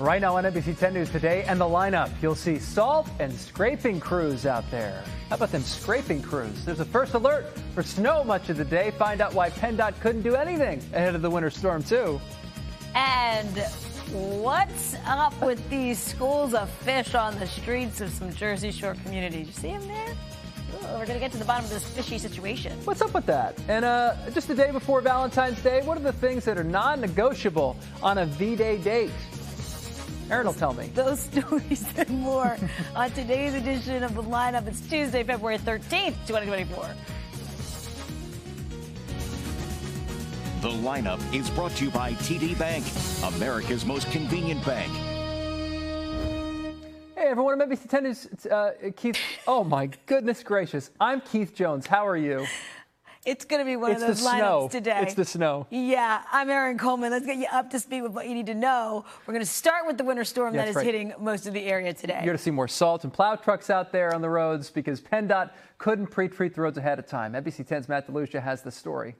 Right now on NBC 10 News today and the lineup, you'll see salt and scraping crews out there. How about them scraping crews? There's a first alert for snow much of the day. Find out why PennDOT couldn't do anything ahead of the winter storm, too. And what's up with these schools of fish on the streets of some Jersey Shore communities? You see them there? Ooh, we're going to get to the bottom of this fishy situation. What's up with that? And uh, just the day before Valentine's Day, what are the things that are non negotiable on a V Day date? Erin will tell me. Those stories and more on today's edition of The Lineup. It's Tuesday, February 13th, 2024. The lineup is brought to you by TD Bank, America's most convenient bank. Hey everyone, I'm NBC 10 News. Uh, Keith. Oh my goodness gracious. I'm Keith Jones. How are you? It's going to be one It's of those lineups snow. today. It's the snow. Yeah, I'm Erin Coleman. Let's get you up to speed with what you need to know. We're going to start with the winter storm that That's right. hitting most of the area today. You're going to see more salt and plow trucks out there on the roads because PennDOT couldn't pre-treat the roads ahead of time. NBC 10's Matt DeLucia has the story.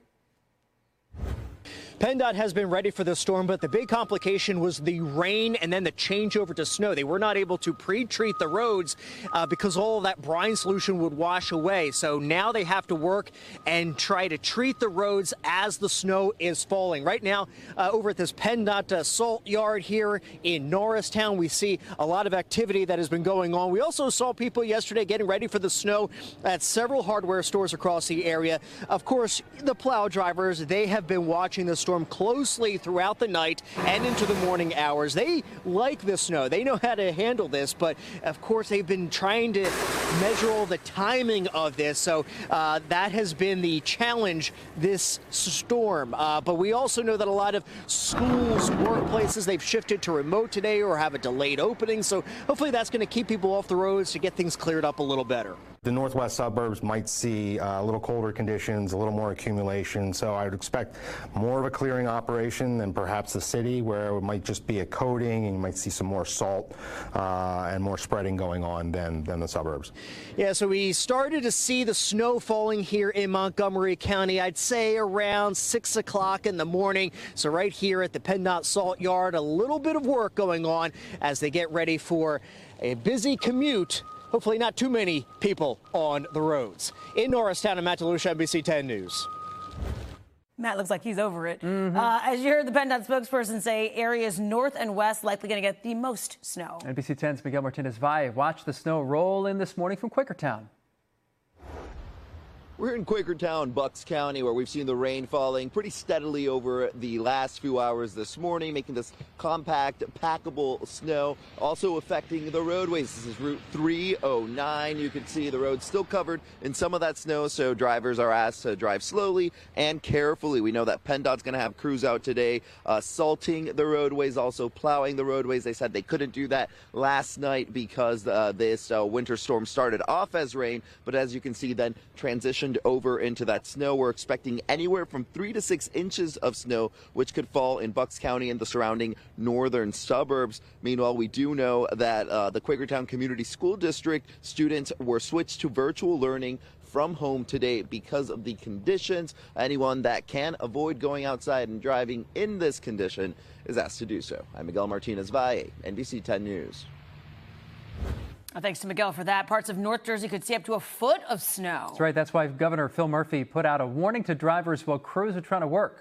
PennDOT has been ready for the storm, but the big complication was the rain and then the changeover to snow. They were not able to pre-treat the roads uh, because all of that brine solution would wash away. So now they have to work and try to treat the roads as the snow is falling. Right now, uh, over at this PennDOT uh, salt yard here in Norristown, we see a lot of activity that has been going on. We also saw people yesterday getting ready for the snow at several hardware stores across the area. Of course, the plow drivers, they have been watching the storm closely throughout the night and into the morning hours. They like the snow. They know how to handle this, but of course, they've been trying to measure all the timing of this. So uh, that has been the challenge this storm. Uh, but we also know that a lot of schools, workplaces, they've shifted to remote today or have a delayed opening. So hopefully that's going to keep people off the roads to get things cleared up a little better. The northwest suburbs might see uh, a little colder conditions, a little more accumulation, so I would expect more of a clearing operation than perhaps the city, where it might just be a coating and you might see some more salt uh, and more spreading going on than, than the suburbs. Yeah, so we started to see the snow falling here in Montgomery County, I'd say around 6 o'clock in the morning. So, right here at the PennDOT Salt Yard, a little bit of work going on as they get ready for a busy commute. Hopefully, not too many people on the roads. In Norristown, I'm Matt DeLucia, NBC 10 News. Matt looks like he's over it. Mm-hmm. Uh, as you heard the PennDOT spokesperson say, areas north and west likely going to get the most snow. NBC 10's Miguel Martinez Valle watched the snow roll in this morning from Quakertown. We're in Quakertown, Bucks County, where we've seen the rain falling pretty steadily over the last few hours this morning, making this compact, packable snow, also affecting the roadways. This is Route 309. You can see the road still covered in some of that snow, so drivers are asked to drive slowly and carefully. We know that PennDOT's going to have crews out today uh, salting the roadways, also plowing the roadways. They said they couldn't do that last night because uh, this uh, winter storm started off as rain, but as you can see, then transitioned over into that snow. We're expecting anywhere from three to six inches of snow, which could fall in Bucks County and the surrounding northern suburbs. Meanwhile, we do know that uh, the Quakertown Community School District students were switched to virtual learning from home today because of the conditions. Anyone that can avoid going outside and driving in this condition is asked to do so. I'm Miguel Martinez Valle, NBC 10 News. Uh, Thanks to Miguel for that. Parts of North Jersey could see up to a foot of snow. That's right. That's why Governor Phil Murphy put out a warning to drivers while crews are trying to work.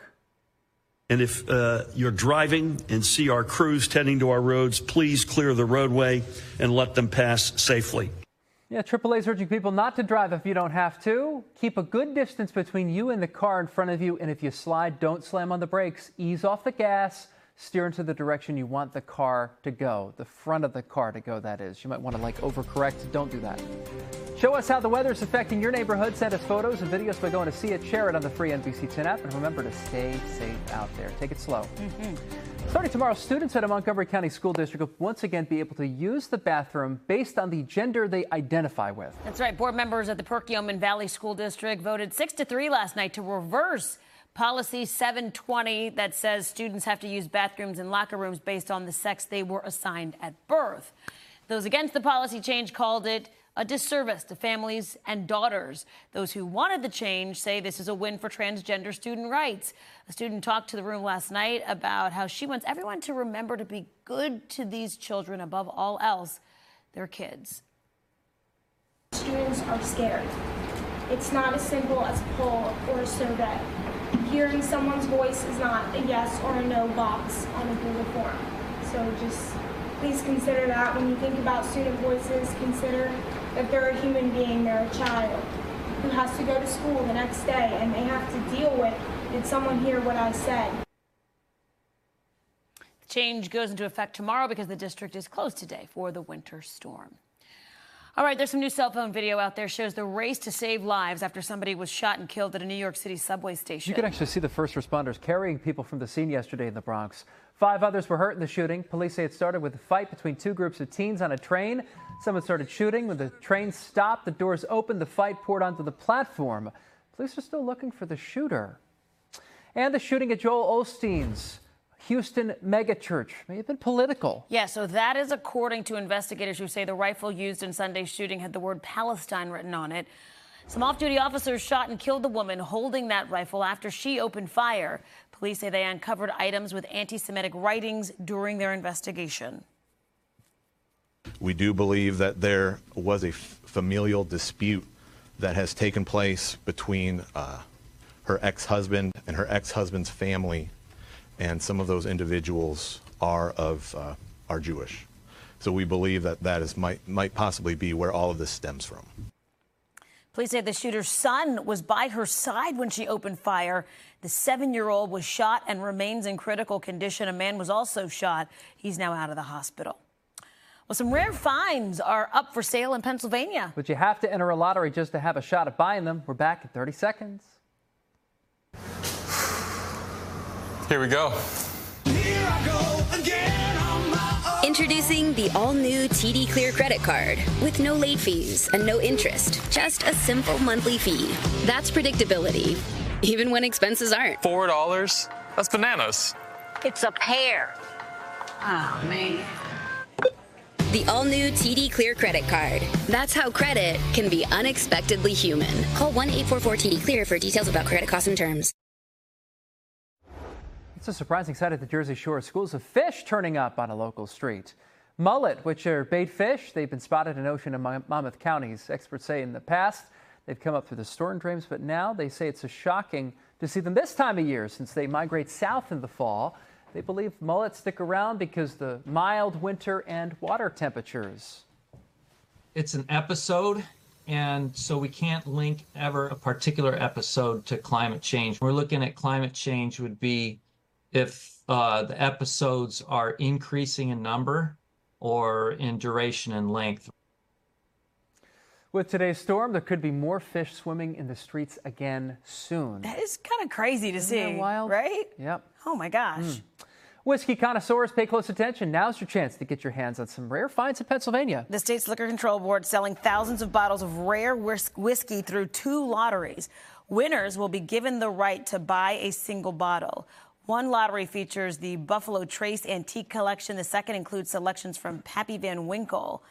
And if uh, you're driving and see our crews tending to our roads, please clear the roadway and let them pass safely. Yeah, AAA is urging people not to drive if you don't have to. Keep a good distance between you and the car in front of you. And if you slide, don't slam on the brakes. Ease off the gas. Steer into the direction you want the car to go, the front of the car to go, that is. You might want to like overcorrect. Don't do that. Show us how the weather is affecting your neighborhood. Send us photos and videos by going to see it. Share it on the free NBC 10 app. And remember to stay safe out there. Take it slow. Mm-hmm. Starting tomorrow, students at a Montgomery County School District will once again be able to use the bathroom based on the gender they identify with. That's right. Board members at the Perkiomen Valley School District voted 6 to 3 last night to reverse Policy 720 that says students have to use bathrooms and locker rooms based on the sex they were assigned at birth. Those against the policy change called it a disservice to families and daughters. Those who wanted the change say this is a win for transgender student rights. A student talked to the room last night about how she wants everyone to remember to be good to these children above all else, their kids. Students are scared. It's not as simple as pull or a survey. Hearing someone's voice is not a yes or a no box on a Google form. So just please consider that when you think about student voices. Consider that they're a human being, they're a child who has to go to school the next day and they have to deal with did someone hear what I said? The change goes into effect tomorrow because the district is closed today for the winter storm. All right, there's some new cell phone video out there shows the race to save lives after somebody was shot and killed at a New York City subway station. You can actually see the first responders carrying people from the scene yesterday in the Bronx. Five others were hurt in the shooting. Police say it started with a fight between two groups of teens on a train. Someone started shooting. When the train stopped, the doors opened, the fight poured onto the platform. Police are still looking for the shooter. And the shooting at Joel Osteen's Houston megachurch may have been political. Yeah, so that is according to investigators who say the rifle used in Sunday's shooting had the word Palestine written on it. Some off duty officers shot and killed the woman holding that rifle after she opened fire. Police say they uncovered items with anti Semitic writings during their investigation. We do believe that there was a familial dispute that has taken place between uh, her ex husband and her ex husband's family and some of those individuals are of uh, are Jewish. So we believe that that is might might possibly be where all of this stems from. Police say the shooter's son was by her side when she opened fire. The seven-year-old was shot and remains in critical condition. A man was also shot. He's now out of the hospital. Well, some rare finds are up for sale in Pennsylvania. But you have to enter a lottery just to have a shot at buying them. We're back in 30 seconds. Here we go. Introducing the all new TD Clear credit card with no late fees and no interest, just a simple monthly fee. That's predictability, even when expenses aren't. Four dollars? That's bananas. It's a pair. Oh, man. The all new TD Clear credit card. That's how credit can be unexpectedly human. Call 1 844 TD Clear for details about credit costs and terms. A surprising sight at the Jersey Shore. Schools of fish turning up on a local street. Mullet, which are bait fish, they've been spotted in Ocean and Monmouth counties. Experts say in the past they've come up through the storm drains, but now they say it's a shocking to see them this time of year since they migrate south in the fall. They believe mullets stick around because the mild winter and water temperatures. It's an episode, and so we can't link ever a particular episode to climate change. We're looking at climate change would be if uh, the episodes are increasing in number or in duration and length. With today's storm, there could be more fish swimming in the streets again soon. That is kind of crazy to Isn't see. wild? Right? Yep. Oh my gosh. Mm. Whiskey connoisseurs, pay close attention. Now's your chance to get your hands on some rare finds in Pennsylvania. The state's liquor control board selling thousands of bottles of rare whis- whiskey through two lotteries. Winners will be given the right to buy a single bottle. One lottery features the Buffalo Trace Antique Collection. The second includes selections from Pappy Van Winkle.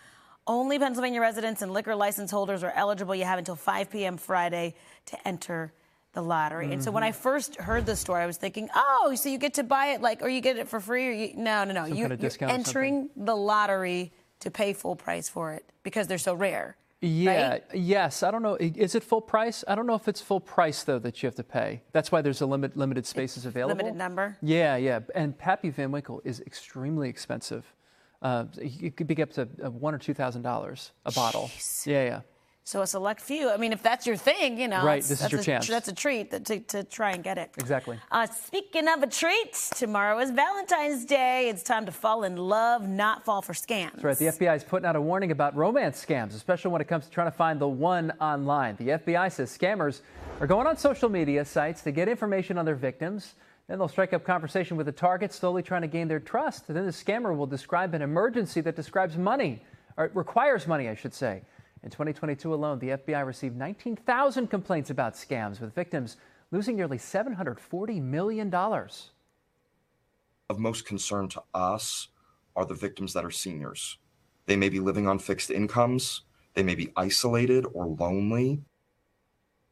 Only Pennsylvania residents and liquor license holders are eligible. You have until 5 p.m. Friday to enter the lottery. Mm-hmm. And so when I first heard the story, I was thinking, oh, so you get to buy it like, or you get it for free, or you, no, no, no. Some You, kind of you're discount or entering the lottery to pay full price for it because they're so rare. Yeah, right? yes. I don't know. Is it full price? I don't know if it's full price though that you have to pay. That's why there's a limit, limited spaces available. Limited number. Yeah, yeah. And Pappy Van Winkle is extremely expensive. Uh, it could be up to uh, one or two thousand dollars a bottle. Yeah, yeah. So a select few. I mean, if that's your thing, you know, Right, this is that's your a, chance. That's a treat to, to try and get it. Exactly. Uh, speaking of a treat, tomorrow is Valentine's Day. It's time to fall in love, not fall for scams. That's right. The FBI is putting out a warning about romance scams, especially when it comes to trying to find the one online. The FBI says scammers are going on social media sites to get information on their victims. Then they'll strike up conversation with the target, slowly trying to gain their trust. And then the scammer will describe an emergency that describes money, or requires money, I should say. In 2022 alone, the FBI received 19,000 complaints about scams, with victims losing nearly $740 million. of most concern to us are the victims that are seniors. They may be living on fixed incomes. they may be isolated or lonely.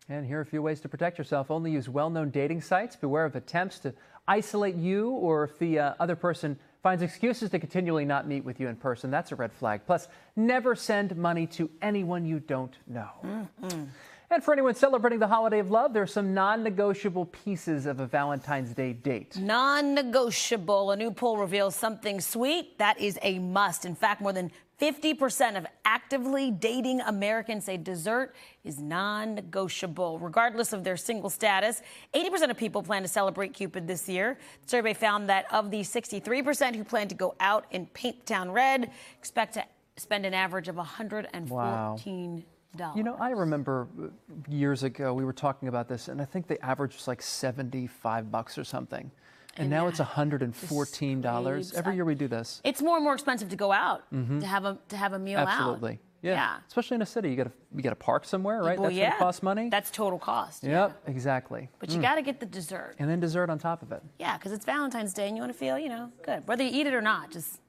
And here are a few ways to protect yourself. Only use well known dating sites. Beware of attempts to isolate you or if the uh, other person finds excuses to continually not meet with you in person. That's a red flag. Plus, never send money to anyone you don't know. Mm-mm. And for anyone celebrating the holiday of love, there are some non negotiable pieces of a Valentine's Day date. Non negotiable. A new poll reveals something sweet that is a must. In fact, more than 50% of actively dating Americans say dessert is non negotiable, regardless of their single status. 80% of people plan to celebrate Cupid this year. The survey found that of the 63% who plan to go out and paint town red, expect to spend an average of $114. Wow. You know, I remember uh, years ago we were talking about this, and I think the average was like 75 bucks or something. And, And now it's $114. Every year we do this. It's more and more expensive to go out Mhm. to have a to have a meal out. Absolutely. Yeah. Yeah. Especially in a city, you got to you got to park somewhere, right? Well, That's yeah. what costs money. That's total cost. Yep, exactly. But you Mm. got to get the dessert. and then dessert on top of it. Yeah, because it's Valentine's Day and you want to feel, you know, good. Whether you eat it or not, just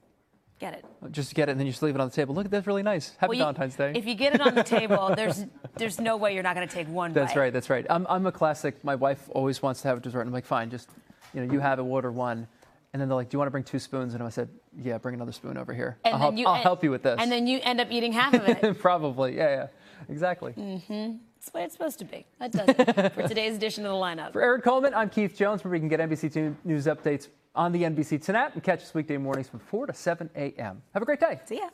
get it. Just get it and then you just leave it on the table. Look, that's really nice. Happy Well, you- Valentine's Day. If you get it on the table, there's there's no way you're not going to take one That's bite. right. That's right. I'm, I'm a classic. My wife always wants to have a dessert. and I'm like, fine, just you know, you have it. We'll order one. And then they're like, do you want to bring two spoons? And I said, yeah, bring another spoon over here. And I'll, then help, you, I'll and- help you with this. And then you end up eating half of it. Probably. Yeah, yeah. Exactly. mm-hmm. That's the way it's supposed to be. That does it for today's edition of the lineup. For Erin Coleman, I'm Keith Jones, where we can get NBC two News updates on the NBC Tonight and catch us weekday mornings from 4 to 7 a.m. Have a great day. See ya.